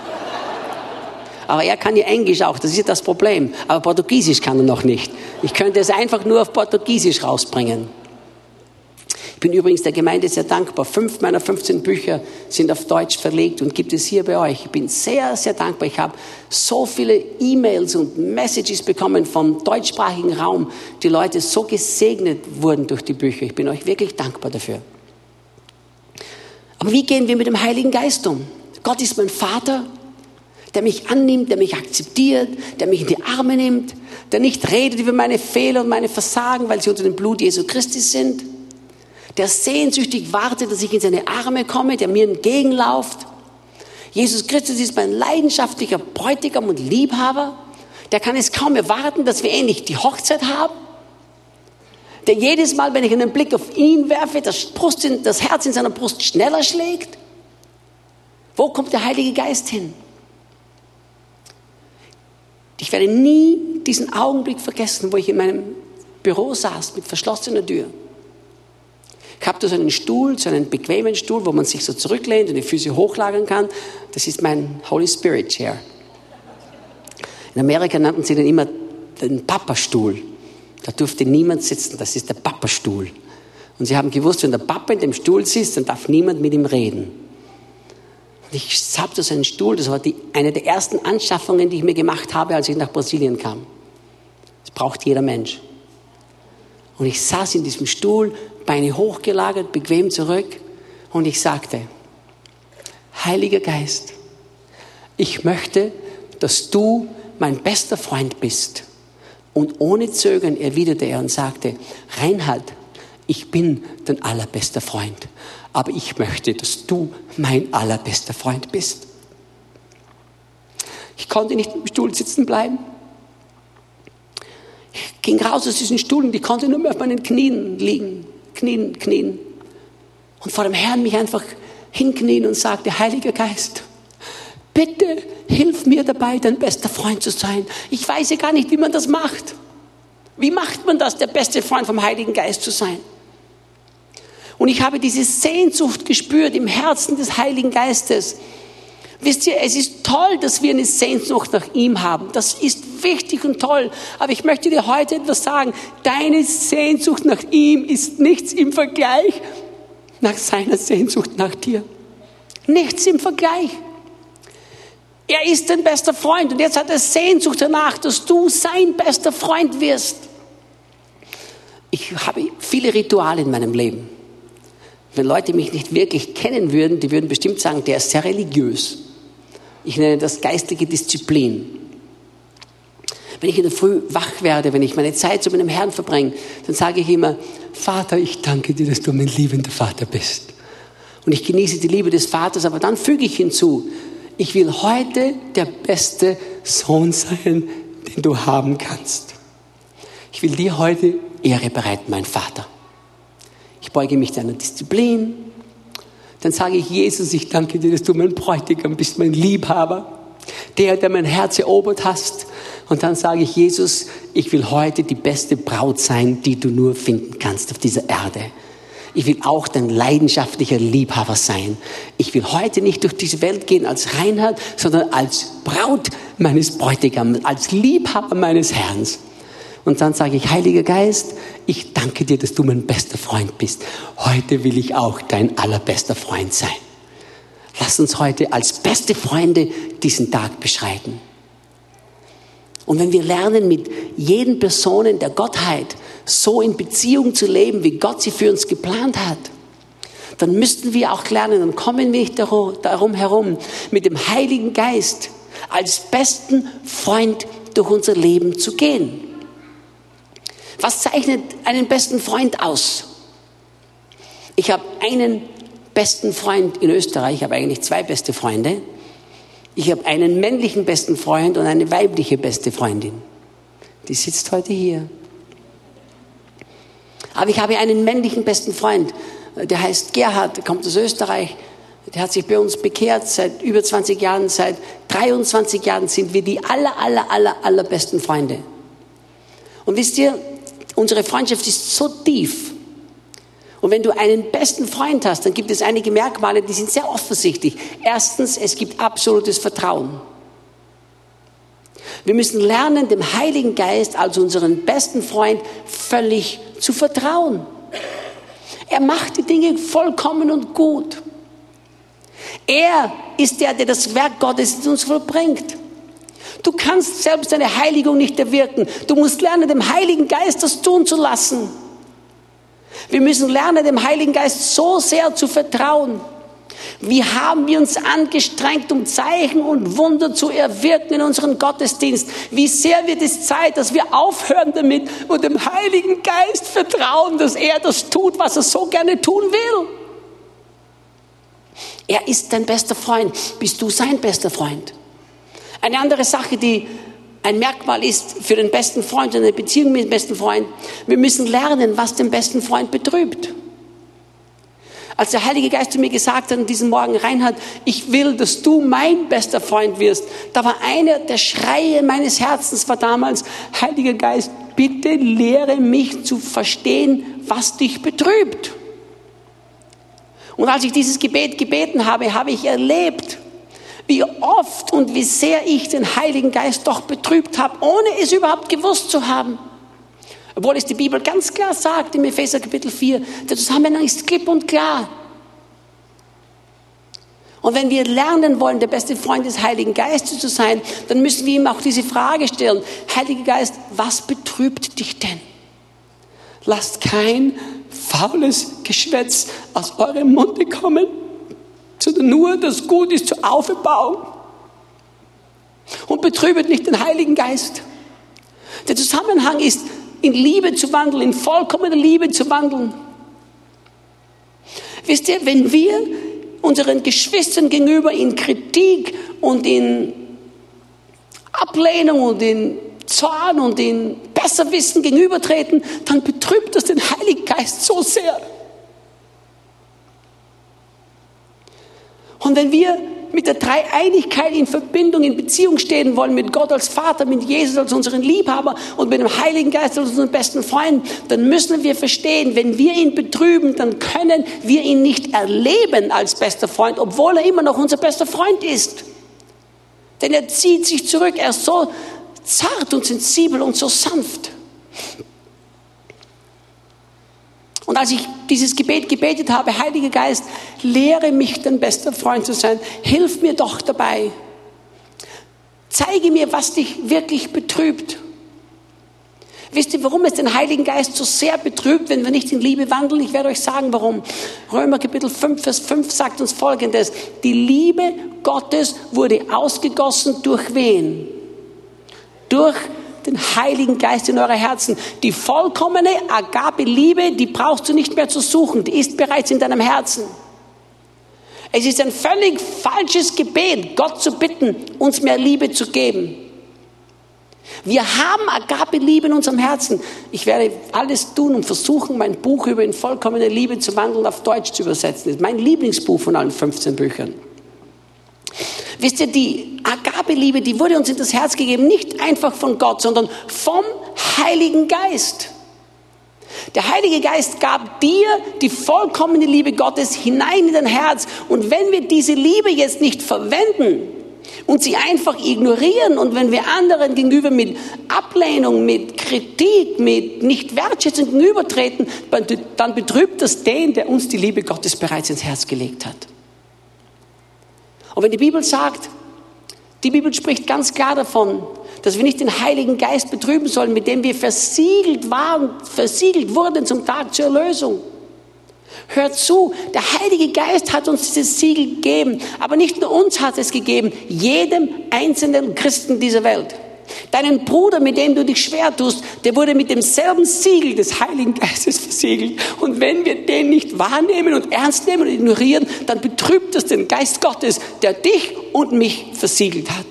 Speaker 1: Aber er kann ja Englisch auch, das ist das Problem. Aber Portugiesisch kann er noch nicht. Ich könnte es einfach nur auf Portugiesisch rausbringen. Ich bin übrigens der Gemeinde sehr dankbar. Fünf meiner 15 Bücher sind auf Deutsch verlegt und gibt es hier bei euch. Ich bin sehr, sehr dankbar. Ich habe so viele E-Mails und Messages bekommen vom deutschsprachigen Raum. Die Leute so gesegnet wurden durch die Bücher. Ich bin euch wirklich dankbar dafür. Aber wie gehen wir mit dem Heiligen Geist um? Gott ist mein Vater, der mich annimmt, der mich akzeptiert, der mich in die Arme nimmt, der nicht redet über meine Fehler und meine Versagen, weil sie unter dem Blut Jesu Christi sind der sehnsüchtig wartet, dass ich in seine Arme komme, der mir entgegenläuft. Jesus Christus ist mein leidenschaftlicher Bräutigam und Liebhaber. Der kann es kaum erwarten, dass wir endlich die Hochzeit haben. Der jedes Mal, wenn ich einen Blick auf ihn werfe, das, Brust, das Herz in seiner Brust schneller schlägt. Wo kommt der Heilige Geist hin? Ich werde nie diesen Augenblick vergessen, wo ich in meinem Büro saß mit verschlossener Tür. Ich habe da so einen Stuhl, so einen bequemen Stuhl, wo man sich so zurücklehnt und die Füße hochlagern kann. Das ist mein Holy Spirit Chair. In Amerika nannten sie den immer den Papastuhl. Da durfte niemand sitzen, das ist der Papastuhl. Und sie haben gewusst, wenn der Papa in dem Stuhl sitzt, dann darf niemand mit ihm reden. Und ich habe da so einen Stuhl, das war die, eine der ersten Anschaffungen, die ich mir gemacht habe, als ich nach Brasilien kam. Das braucht jeder Mensch. Und ich saß in diesem Stuhl, Beine hochgelagert, bequem zurück. Und ich sagte, Heiliger Geist, ich möchte, dass du mein bester Freund bist. Und ohne Zögern erwiderte er und sagte, Reinhard, ich bin dein allerbester Freund, aber ich möchte, dass du mein allerbester Freund bist. Ich konnte nicht im Stuhl sitzen bleiben. Ich ging raus aus diesem Stuhl und ich konnte nur mehr auf meinen Knien liegen, knien, knien. Und vor dem Herrn mich einfach hinknien und sagte, Heiliger Geist, bitte hilf mir dabei, dein bester Freund zu sein. Ich weiß ja gar nicht, wie man das macht. Wie macht man das, der beste Freund vom Heiligen Geist zu sein? Und ich habe diese Sehnsucht gespürt im Herzen des Heiligen Geistes. Wisst ihr, es ist toll, dass wir eine Sehnsucht nach ihm haben. Das ist wichtig und toll. Aber ich möchte dir heute etwas sagen. Deine Sehnsucht nach ihm ist nichts im Vergleich nach seiner Sehnsucht nach dir. Nichts im Vergleich. Er ist dein bester Freund und jetzt hat er Sehnsucht danach, dass du sein bester Freund wirst. Ich habe viele Rituale in meinem Leben. Wenn Leute mich nicht wirklich kennen würden, die würden bestimmt sagen, der ist sehr religiös. Ich nenne das geistige Disziplin. Wenn ich in der Früh wach werde, wenn ich meine Zeit zu meinem Herrn verbringe, dann sage ich immer, Vater, ich danke dir, dass du mein liebender Vater bist. Und ich genieße die Liebe des Vaters, aber dann füge ich hinzu, ich will heute der beste Sohn sein, den du haben kannst. Ich will dir heute Ehre bereiten, mein Vater. Ich beuge mich deiner Disziplin. Dann sage ich, Jesus, ich danke dir, dass du mein Bräutigam bist, mein Liebhaber, der, der mein Herz erobert hast. Und dann sage ich, Jesus, ich will heute die beste Braut sein, die du nur finden kannst auf dieser Erde. Ich will auch dein leidenschaftlicher Liebhaber sein. Ich will heute nicht durch diese Welt gehen als Reinhard, sondern als Braut meines Bräutigams, als Liebhaber meines Herrn. Und dann sage ich, Heiliger Geist, ich danke dir, dass du mein bester Freund bist. Heute will ich auch dein allerbester Freund sein. Lass uns heute als beste Freunde diesen Tag beschreiten. Und wenn wir lernen, mit jeden Personen der Gottheit so in Beziehung zu leben, wie Gott sie für uns geplant hat, dann müssten wir auch lernen, dann kommen wir nicht darum herum, mit dem Heiligen Geist als besten Freund durch unser Leben zu gehen. Was zeichnet einen besten Freund aus? Ich habe einen besten Freund in Österreich, ich habe eigentlich zwei beste Freunde. Ich habe einen männlichen besten Freund und eine weibliche beste Freundin. Die sitzt heute hier. Aber ich habe einen männlichen besten Freund, der heißt Gerhard, der kommt aus Österreich. Der hat sich bei uns bekehrt seit über 20 Jahren. Seit 23 Jahren sind wir die aller, aller, aller, allerbesten Freunde. Und wisst ihr, unsere Freundschaft ist so tief. Und wenn du einen besten Freund hast, dann gibt es einige Merkmale, die sind sehr offensichtlich. Erstens, es gibt absolutes Vertrauen. Wir müssen lernen, dem Heiligen Geist, also unseren besten Freund, völlig zu vertrauen. Er macht die Dinge vollkommen und gut. Er ist der, der das Werk Gottes in uns vollbringt. Du kannst selbst deine Heiligung nicht erwirken. Du musst lernen, dem Heiligen Geist das tun zu lassen. Wir müssen lernen, dem Heiligen Geist so sehr zu vertrauen. Wie haben wir uns angestrengt, um Zeichen und Wunder zu erwirken in unserem Gottesdienst? Wie sehr wird es Zeit, dass wir aufhören damit und dem Heiligen Geist vertrauen, dass er das tut, was er so gerne tun will? Er ist dein bester Freund. Bist du sein bester Freund? Eine andere Sache, die ein Merkmal ist für den besten Freund, eine Beziehung mit dem besten Freund, wir müssen lernen, was den besten Freund betrübt. Als der Heilige Geist zu mir gesagt hat an diesem Morgen, Reinhard, ich will, dass du mein bester Freund wirst, da war einer der Schreie meines Herzens war damals, Heiliger Geist, bitte lehre mich zu verstehen, was dich betrübt. Und als ich dieses Gebet gebeten habe, habe ich erlebt, wie oft und wie sehr ich den Heiligen Geist doch betrübt habe, ohne es überhaupt gewusst zu haben. Obwohl es die Bibel ganz klar sagt im Epheser Kapitel 4, der Zusammenhang ist klipp und klar. Und wenn wir lernen wollen, der beste Freund des Heiligen Geistes zu sein, dann müssen wir ihm auch diese Frage stellen. Heiliger Geist, was betrübt dich denn? Lasst kein faules Geschwätz aus eurem Munde kommen, sondern nur das Gut ist zur Auferbauung. Und betrübet nicht den Heiligen Geist. Der Zusammenhang ist, in Liebe zu wandeln, in vollkommener Liebe zu wandeln. Wisst ihr, wenn wir unseren Geschwistern gegenüber in Kritik und in Ablehnung und in Zorn und in Besserwissen gegenübertreten, dann betrübt das den Heiligen Geist so sehr. Und wenn wir mit der Dreieinigkeit in Verbindung, in Beziehung stehen wollen mit Gott als Vater, mit Jesus als unseren Liebhaber und mit dem Heiligen Geist als unseren besten Freund, dann müssen wir verstehen, wenn wir ihn betrüben, dann können wir ihn nicht erleben als bester Freund, obwohl er immer noch unser bester Freund ist. Denn er zieht sich zurück, er ist so zart und sensibel und so sanft. Und als ich dieses Gebet gebetet habe, Heiliger Geist, lehre mich, dein bester Freund zu sein. Hilf mir doch dabei. Zeige mir, was dich wirklich betrübt. Wisst ihr, warum es den Heiligen Geist so sehr betrübt, wenn wir nicht in Liebe wandeln? Ich werde euch sagen, warum. Römer Kapitel 5, Vers 5 sagt uns Folgendes. Die Liebe Gottes wurde ausgegossen durch wen? Durch den Heiligen Geist in eure Herzen. Die vollkommene Agape-Liebe, die brauchst du nicht mehr zu suchen, die ist bereits in deinem Herzen. Es ist ein völlig falsches Gebet, Gott zu bitten, uns mehr Liebe zu geben. Wir haben Agape-Liebe in unserem Herzen. Ich werde alles tun und versuchen, mein Buch über in vollkommene Liebe zu wandeln auf Deutsch zu übersetzen. Das ist mein Lieblingsbuch von allen 15 Büchern. Wisst ihr, die Agabeliebe, die wurde uns in das Herz gegeben, nicht einfach von Gott, sondern vom Heiligen Geist. Der Heilige Geist gab dir die vollkommene Liebe Gottes hinein in dein Herz. Und wenn wir diese Liebe jetzt nicht verwenden und sie einfach ignorieren und wenn wir anderen gegenüber mit Ablehnung, mit Kritik, mit Nicht-Wertschätzung gegenübertreten, dann betrübt das den, der uns die Liebe Gottes bereits ins Herz gelegt hat. Und wenn die Bibel sagt, die Bibel spricht ganz klar davon, dass wir nicht den Heiligen Geist betrüben sollen, mit dem wir versiegelt waren, versiegelt wurden zum Tag zur Erlösung. Hört zu, der Heilige Geist hat uns dieses Siegel gegeben, aber nicht nur uns hat es gegeben, jedem einzelnen Christen dieser Welt. Deinen Bruder, mit dem du dich schwer tust, der wurde mit demselben Siegel des Heiligen Geistes versiegelt. Und wenn wir den nicht wahrnehmen und ernst nehmen und ignorieren, dann betrübt es den Geist Gottes, der dich und mich versiegelt hat.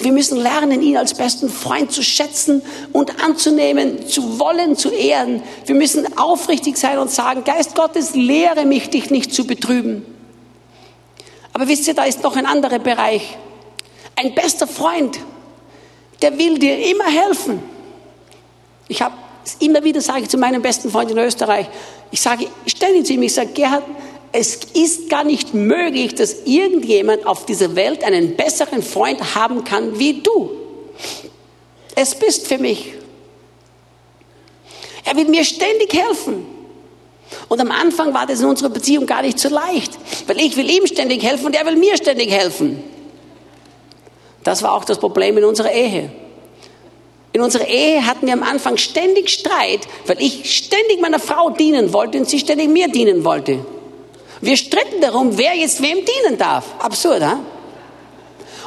Speaker 1: Wir müssen lernen, ihn als besten Freund zu schätzen und anzunehmen, zu wollen, zu ehren. Wir müssen aufrichtig sein und sagen, Geist Gottes, lehre mich, dich nicht zu betrüben. Aber wisst ihr, da ist noch ein anderer Bereich. Ein bester Freund, der will dir immer helfen. Ich habe immer wieder sage ich zu meinem besten Freund in Österreich, ich sage ständig zu ihm, ich sage, Gerhard, es ist gar nicht möglich, dass irgendjemand auf dieser Welt einen besseren Freund haben kann wie du. Es bist für mich. Er will mir ständig helfen. Und am Anfang war das in unserer Beziehung gar nicht so leicht, weil ich will ihm ständig helfen und er will mir ständig helfen. Das war auch das Problem in unserer Ehe. In unserer Ehe hatten wir am Anfang ständig Streit, weil ich ständig meiner Frau dienen wollte und sie ständig mir dienen wollte. Wir stritten darum, wer jetzt wem dienen darf. Absurd, ha?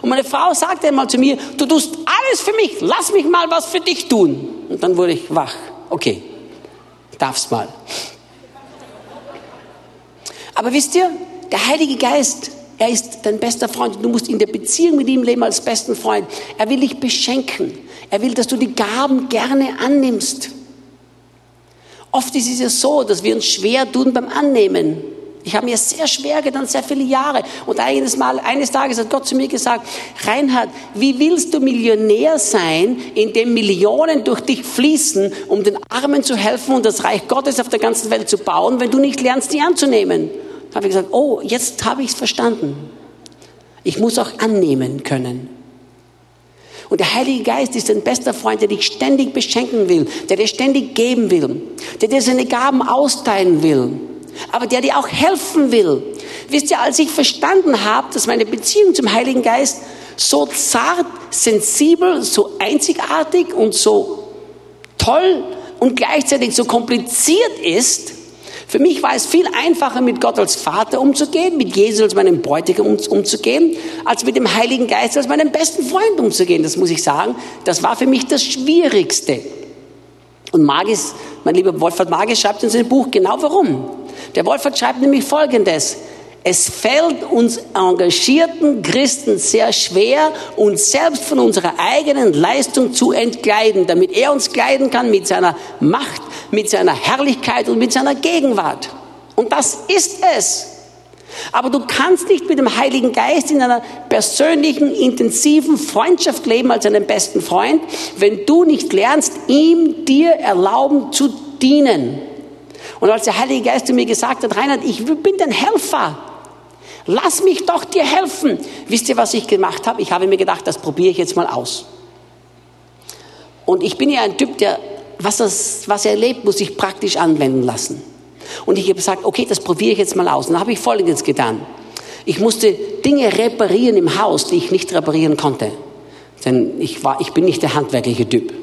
Speaker 1: Und meine Frau sagte einmal zu mir, du tust alles für mich, lass mich mal was für dich tun. Und dann wurde ich wach. Okay, darfst mal. Aber wisst ihr, der Heilige Geist er ist dein bester Freund. Du musst in der Beziehung mit ihm leben als besten Freund. Er will dich beschenken. Er will, dass du die Gaben gerne annimmst. Oft ist es ja so, dass wir uns schwer tun beim Annehmen. Ich habe mir sehr schwer getan, sehr viele Jahre. Und eines, Mal, eines Tages hat Gott zu mir gesagt, Reinhard, wie willst du Millionär sein, indem Millionen durch dich fließen, um den Armen zu helfen und das Reich Gottes auf der ganzen Welt zu bauen, wenn du nicht lernst, die anzunehmen? Habe ich gesagt, oh, jetzt habe ich es verstanden. Ich muss auch annehmen können. Und der Heilige Geist ist ein bester Freund, der dich ständig beschenken will, der dir ständig geben will, der dir seine Gaben austeilen will, aber der dir auch helfen will. Wisst ihr, als ich verstanden habe, dass meine Beziehung zum Heiligen Geist so zart, sensibel, so einzigartig und so toll und gleichzeitig so kompliziert ist, Für mich war es viel einfacher, mit Gott als Vater umzugehen, mit Jesus als meinem Bräutigam umzugehen, als mit dem Heiligen Geist als meinem besten Freund umzugehen. Das muss ich sagen. Das war für mich das Schwierigste. Und Magis, mein lieber Wolfhard Magis schreibt in seinem Buch genau warum. Der Wolfhard schreibt nämlich Folgendes. Es fällt uns engagierten Christen sehr schwer, uns selbst von unserer eigenen Leistung zu entkleiden, damit er uns kleiden kann mit seiner Macht, mit seiner Herrlichkeit und mit seiner Gegenwart. Und das ist es. Aber du kannst nicht mit dem Heiligen Geist in einer persönlichen, intensiven Freundschaft leben als einen besten Freund, wenn du nicht lernst, ihm dir erlauben zu dienen. Und als der Heilige Geist zu mir gesagt hat, Reinhard, ich bin dein Helfer, Lass mich doch dir helfen. Wisst ihr, was ich gemacht habe? Ich habe mir gedacht, das probiere ich jetzt mal aus. Und ich bin ja ein Typ, der, was, das, was er erlebt, muss ich praktisch anwenden lassen. Und ich habe gesagt, okay, das probiere ich jetzt mal aus. Und dann habe ich Folgendes getan. Ich musste Dinge reparieren im Haus, die ich nicht reparieren konnte. Denn ich, war, ich bin nicht der handwerkliche Typ.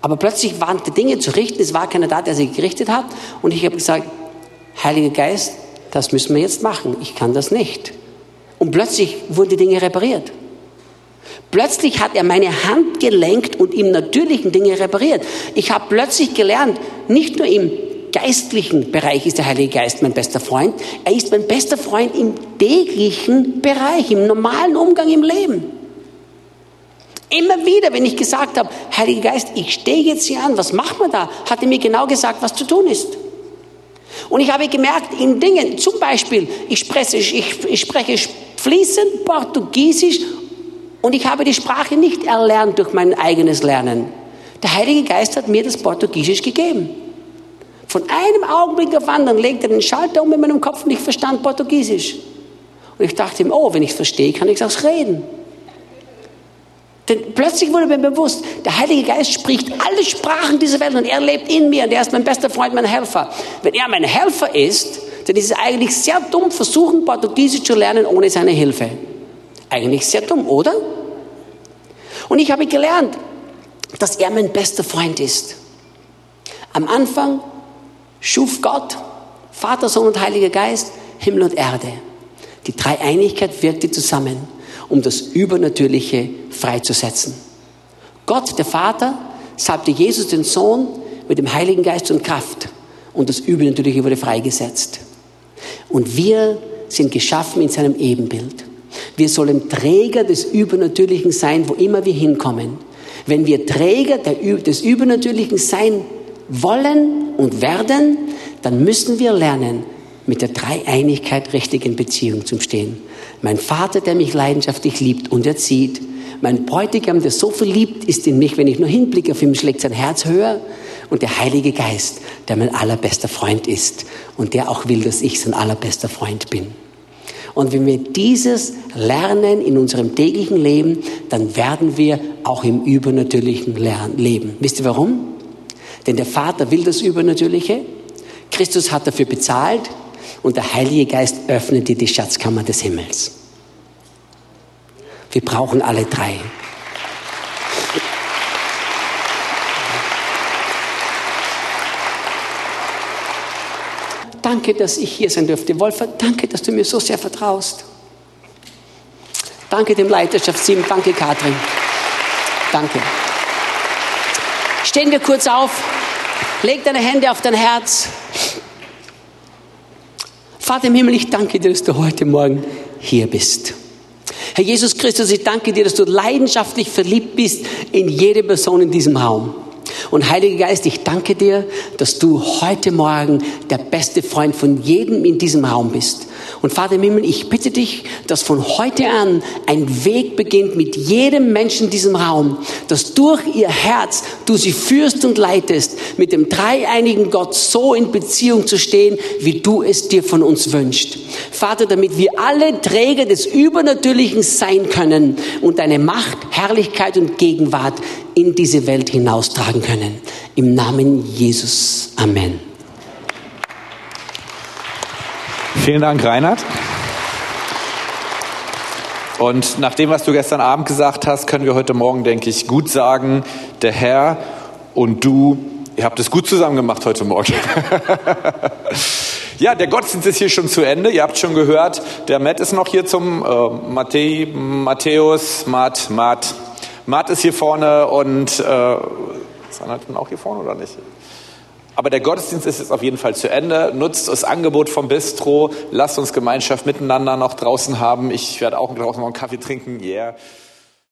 Speaker 1: Aber plötzlich waren die Dinge zu richten, es war keiner da, der sie gerichtet hat. Und ich habe gesagt, Heiliger Geist, das müssen wir jetzt machen. Ich kann das nicht. Und plötzlich wurden die Dinge repariert. Plötzlich hat er meine Hand gelenkt und im natürlichen Dinge repariert. Ich habe plötzlich gelernt, nicht nur im geistlichen Bereich ist der Heilige Geist mein bester Freund, er ist mein bester Freund im täglichen Bereich, im normalen Umgang im Leben. Immer wieder, wenn ich gesagt habe, Heiliger Geist, ich stehe jetzt hier an, was machen wir da? Hat er mir genau gesagt, was zu tun ist. Und ich habe gemerkt, in Dingen, zum Beispiel, ich spreche, ich, ich spreche fließend Portugiesisch und ich habe die Sprache nicht erlernt durch mein eigenes Lernen. Der Heilige Geist hat mir das Portugiesisch gegeben. Von einem Augenblick auf anderen legte er den Schalter um in meinem Kopf und ich verstand Portugiesisch. Und ich dachte ihm, oh, wenn ich es verstehe, kann ich es auch reden. Denn plötzlich wurde mir bewusst, der Heilige Geist spricht alle Sprachen dieser Welt und er lebt in mir und er ist mein bester Freund, mein Helfer. Wenn er mein Helfer ist, dann ist es eigentlich sehr dumm, versuchen, Portugiesisch zu lernen ohne seine Hilfe. Eigentlich sehr dumm, oder? Und ich habe gelernt, dass er mein bester Freund ist. Am Anfang schuf Gott, Vater, Sohn und Heiliger Geist, Himmel und Erde. Die Dreieinigkeit wirkte zusammen um das Übernatürliche freizusetzen. Gott, der Vater, salbte Jesus, den Sohn, mit dem Heiligen Geist und Kraft und das Übernatürliche wurde freigesetzt. Und wir sind geschaffen in seinem Ebenbild. Wir sollen Träger des Übernatürlichen sein, wo immer wir hinkommen. Wenn wir Träger des Übernatürlichen sein wollen und werden, dann müssen wir lernen, mit der Dreieinigkeit richtig in Beziehung zu stehen. Mein Vater, der mich leidenschaftlich liebt und erzieht. Mein Bräutigam, der so verliebt ist in mich, wenn ich nur hinblicke auf ihn, schlägt sein Herz höher. Und der Heilige Geist, der mein allerbester Freund ist und der auch will, dass ich sein allerbester Freund bin. Und wenn wir dieses lernen in unserem täglichen Leben, dann werden wir auch im Übernatürlichen leben. Wisst ihr warum? Denn der Vater will das Übernatürliche. Christus hat dafür bezahlt und der Heilige Geist öffnet dir die Schatzkammer des Himmels. Wir brauchen alle drei. Danke, dass ich hier sein durfte. Wolfert, danke, dass du mir so sehr vertraust. Danke dem Leiterschaftsteam. Danke, Katrin. Danke. Stehen wir kurz auf. Leg deine Hände auf dein Herz. Vater im Himmel, ich danke dir, dass du heute Morgen hier bist. Herr Jesus Christus, ich danke dir, dass du leidenschaftlich verliebt bist in jede Person in diesem Raum. Und Heiliger Geist, ich danke dir, dass du heute Morgen der beste Freund von jedem in diesem Raum bist. Und Vater im Himmel, ich bitte dich, dass von heute an ein Weg beginnt mit jedem Menschen in diesem Raum, dass durch ihr Herz du sie führst und leitest, mit dem dreieinigen Gott so in Beziehung zu stehen, wie du es dir von uns wünschst. Vater, damit wir alle Träger des Übernatürlichen sein können und deine Macht, Herrlichkeit und Gegenwart in diese Welt hinaustragen können. Im Namen Jesus. Amen.
Speaker 2: Vielen Dank, Reinhard. Und nach dem, was du gestern Abend gesagt hast, können wir heute Morgen, denke ich, gut sagen, der Herr und du Ihr habt es gut zusammen gemacht heute Morgen. ja, der Gottesdienst ist hier schon zu Ende. Ihr habt schon gehört, der Matt ist noch hier zum äh, Matthä, Matthäus, Matt, Matt. Matt ist hier vorne und äh, ist Anhalten auch hier vorne oder nicht? Aber der Gottesdienst ist jetzt auf jeden Fall zu Ende. Nutzt das Angebot vom Bistro. Lasst uns Gemeinschaft miteinander noch draußen haben. Ich werde auch draußen noch einen Kaffee trinken. Yeah.